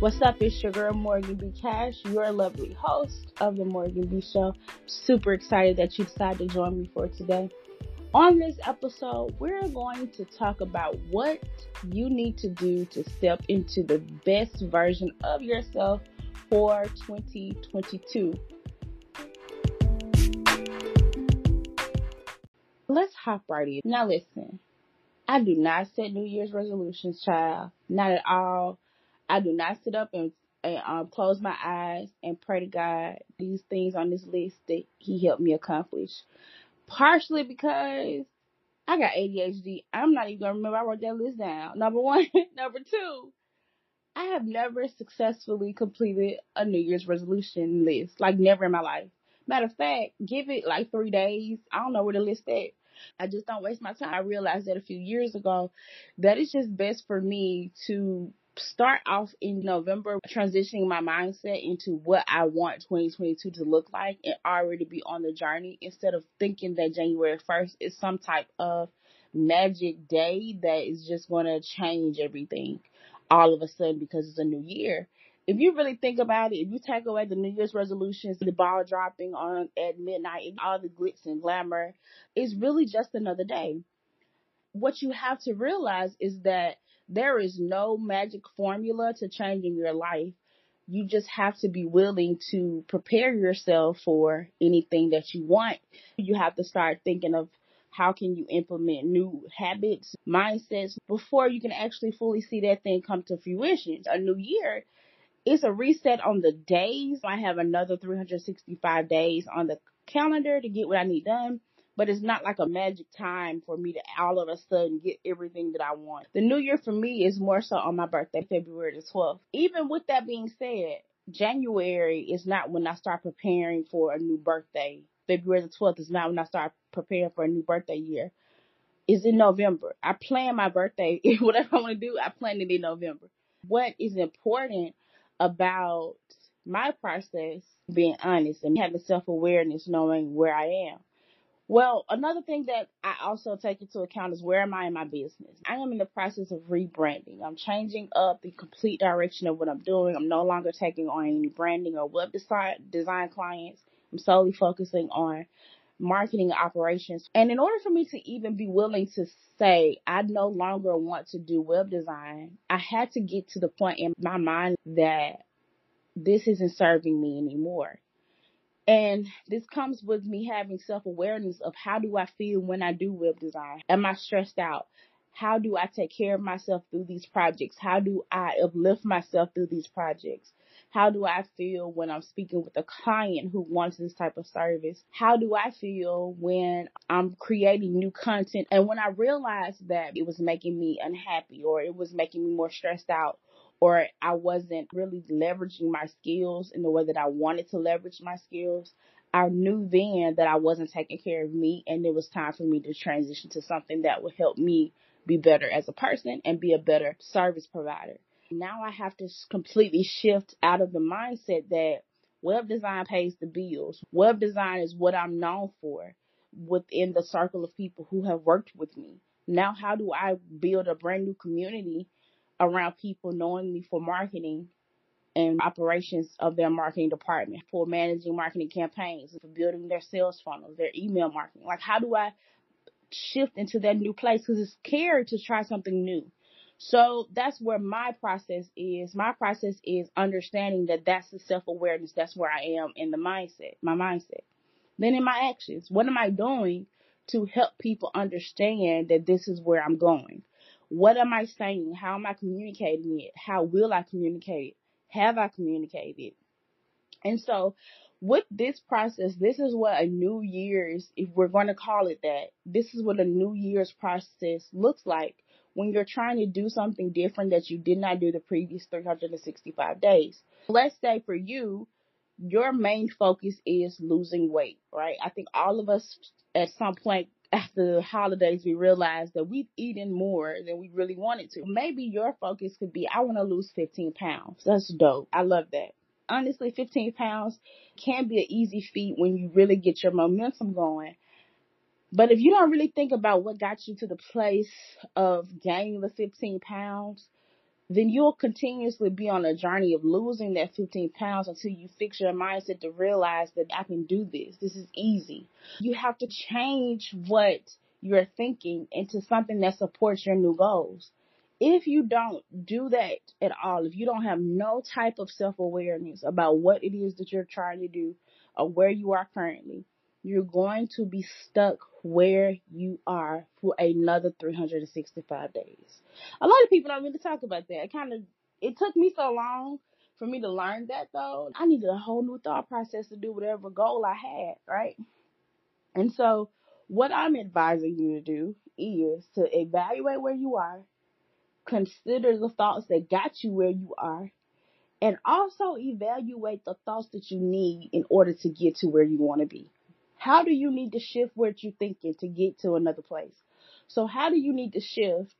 What's up? It's your girl Morgan B. Cash, your lovely host of the Morgan B. Show. Super excited that you decided to join me for today. On this episode, we're going to talk about what you need to do to step into the best version of yourself for 2022. Let's hop right in. Now, listen, I do not set New Year's resolutions, child. Not at all. I do not sit up and, and um, close my eyes and pray to God these things on this list that He helped me accomplish. Partially because I got ADHD. I'm not even gonna remember I wrote that list down. Number one. Number two. I have never successfully completed a New Year's resolution list. Like never in my life. Matter of fact, give it like three days. I don't know where the list at. I just don't waste my time. I realized that a few years ago that it's just best for me to start off in November transitioning my mindset into what I want 2022 to look like and already be on the journey instead of thinking that January 1st is some type of magic day that is just going to change everything all of a sudden because it's a new year. If you really think about it, if you take away the New Year's resolutions, the ball dropping on at midnight, and all the glitz and glamour, it's really just another day. What you have to realize is that there is no magic formula to changing your life. You just have to be willing to prepare yourself for anything that you want. You have to start thinking of how can you implement new habits, mindsets before you can actually fully see that thing come to fruition. A new year it's a reset on the days. I have another 365 days on the calendar to get what I need done but it's not like a magic time for me to all of a sudden get everything that I want. The new year for me is more so on my birthday, February the 12th. Even with that being said, January is not when I start preparing for a new birthday. February the 12th is not when I start preparing for a new birthday year. It's in November. I plan my birthday, whatever I want to do, I plan it in November. What is important about my process, being honest and having self awareness, knowing where I am. Well, another thing that I also take into account is where am I in my business? I am in the process of rebranding. I'm changing up the complete direction of what I'm doing. I'm no longer taking on any branding or web design, clients. I'm solely focusing on marketing operations. And in order for me to even be willing to say I no longer want to do web design, I had to get to the point in my mind that this isn't serving me anymore. And this comes with me having self awareness of how do I feel when I do web design? Am I stressed out? How do I take care of myself through these projects? How do I uplift myself through these projects? How do I feel when I'm speaking with a client who wants this type of service? How do I feel when I'm creating new content? And when I realized that it was making me unhappy or it was making me more stressed out or I wasn't really leveraging my skills in the way that I wanted to leverage my skills, I knew then that I wasn't taking care of me and it was time for me to transition to something that would help me be better as a person and be a better service provider. Now I have to completely shift out of the mindset that web design pays the bills. Web design is what I'm known for within the circle of people who have worked with me. Now, how do I build a brand new community around people knowing me for marketing and operations of their marketing department, for managing marketing campaigns, for building their sales funnels, their email marketing. Like, how do I shift into that new place? Because it's scary to try something new. So that's where my process is. My process is understanding that that's the self awareness. That's where I am in the mindset, my mindset. Then in my actions, what am I doing to help people understand that this is where I'm going? What am I saying? How am I communicating it? How will I communicate? it? Have I communicated? And so with this process, this is what a New Year's, if we're going to call it that, this is what a New Year's process looks like when you're trying to do something different that you did not do the previous 365 days. Let's say for you, your main focus is losing weight, right? I think all of us at some point after the holidays, we realized that we've eaten more than we really wanted to. Maybe your focus could be, I want to lose 15 pounds. That's dope. I love that. Honestly, 15 pounds can be an easy feat when you really get your momentum going. But if you don't really think about what got you to the place of gaining the 15 pounds, then you'll continuously be on a journey of losing that 15 pounds until you fix your mindset to realize that I can do this. This is easy. You have to change what you're thinking into something that supports your new goals. If you don't do that at all, if you don't have no type of self awareness about what it is that you're trying to do or where you are currently, you're going to be stuck where you are for another 365 days. A lot of people don't really talk about that. It kind of, it took me so long for me to learn that though. I needed a whole new thought process to do whatever goal I had, right? And so what I'm advising you to do is to evaluate where you are, consider the thoughts that got you where you are, and also evaluate the thoughts that you need in order to get to where you want to be. How do you need to shift what you're thinking to get to another place? So how do you need to shift?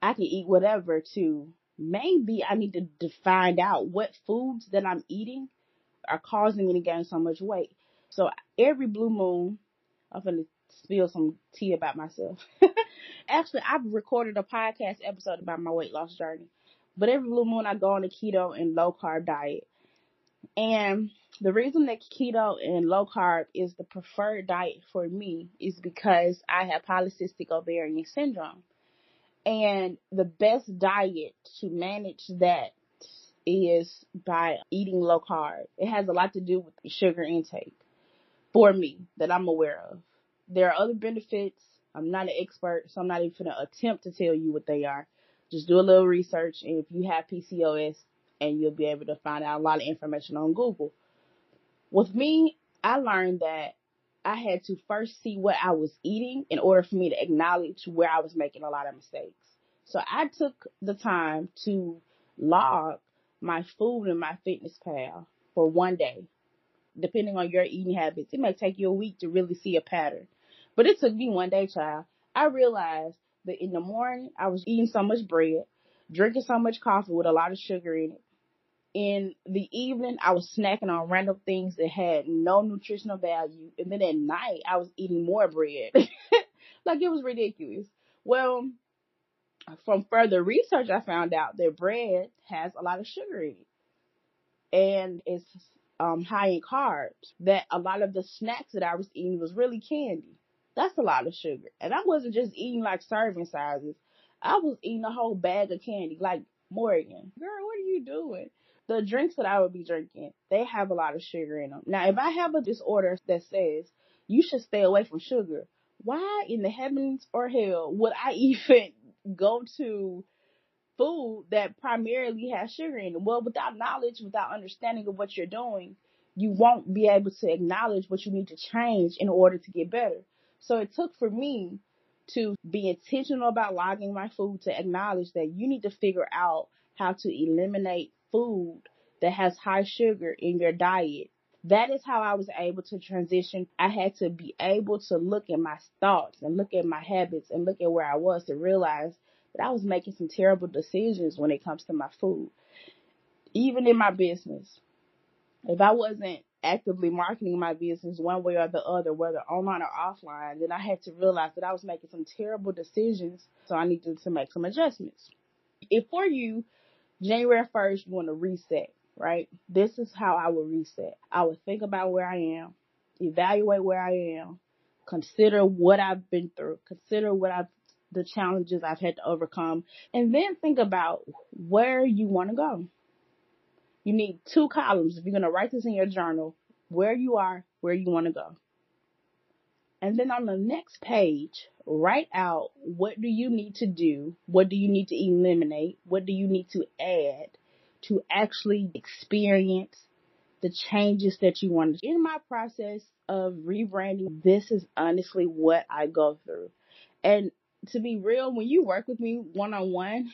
I can eat whatever to maybe I need to, to find out what foods that I'm eating are causing me to gain so much weight. So every blue moon, I'm gonna spill some tea about myself. Actually, I've recorded a podcast episode about my weight loss journey. But every blue moon I go on a keto and low carb diet. And the reason that keto and low carb is the preferred diet for me is because I have polycystic ovarian syndrome. And the best diet to manage that is by eating low carb. It has a lot to do with sugar intake for me that I'm aware of. There are other benefits. I'm not an expert, so I'm not even going to attempt to tell you what they are. Just do a little research, and if you have PCOS, and you'll be able to find out a lot of information on Google. With me, I learned that I had to first see what I was eating in order for me to acknowledge where I was making a lot of mistakes. So I took the time to log my food in MyFitnessPal for one day. Depending on your eating habits, it may take you a week to really see a pattern. But it took me one day, child. I realized that in the morning I was eating so much bread, drinking so much coffee with a lot of sugar in it, in the evening, I was snacking on random things that had no nutritional value. And then at night, I was eating more bread. like it was ridiculous. Well, from further research, I found out that bread has a lot of sugar in it. And it's um, high in carbs. That a lot of the snacks that I was eating was really candy. That's a lot of sugar. And I wasn't just eating like serving sizes. I was eating a whole bag of candy. Like, Morgan, girl, what are you doing? The drinks that I would be drinking, they have a lot of sugar in them. Now, if I have a disorder that says you should stay away from sugar, why in the heavens or hell would I even go to food that primarily has sugar in it? Well, without knowledge, without understanding of what you're doing, you won't be able to acknowledge what you need to change in order to get better. So it took for me to be intentional about logging my food to acknowledge that you need to figure out how to eliminate food that has high sugar in your diet. That is how I was able to transition. I had to be able to look at my thoughts and look at my habits and look at where I was to realize that I was making some terrible decisions when it comes to my food. Even in my business, if I wasn't actively marketing my business one way or the other, whether online or offline, then I had to realize that I was making some terrible decisions. So I needed to make some adjustments. If for you, January 1st, you want to reset, right? This is how I would reset. I would think about where I am, evaluate where I am, consider what I've been through, consider what I've, the challenges I've had to overcome, and then think about where you want to go. You need two columns. If you're going to write this in your journal, where you are, where you want to go. And then on the next page, write out what do you need to do? What do you need to eliminate? What do you need to add to actually experience the changes that you want. In my process of rebranding, this is honestly what I go through. And to be real, when you work with me one on one,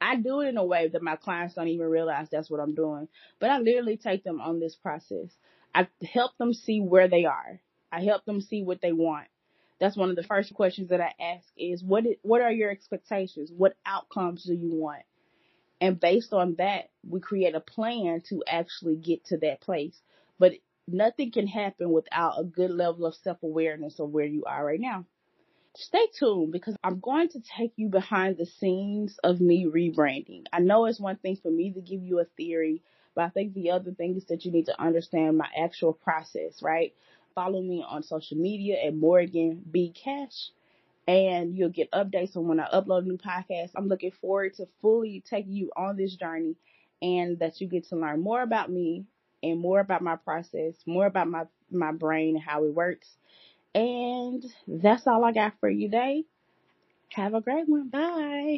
I do it in a way that my clients don't even realize that's what I'm doing. But I literally take them on this process. I help them see where they are. I help them see what they want. That's one of the first questions that I ask is what is, what are your expectations? What outcomes do you want? And based on that, we create a plan to actually get to that place. But nothing can happen without a good level of self-awareness of where you are right now. stay tuned because I'm going to take you behind the scenes of me rebranding. I know it's one thing for me to give you a theory, but I think the other thing is that you need to understand my actual process, right? Follow me on social media at Morgan B Cash and you'll get updates on when I upload new podcasts. I'm looking forward to fully taking you on this journey and that you get to learn more about me and more about my process, more about my, my brain and how it works. And that's all I got for you today. Have a great one. Bye.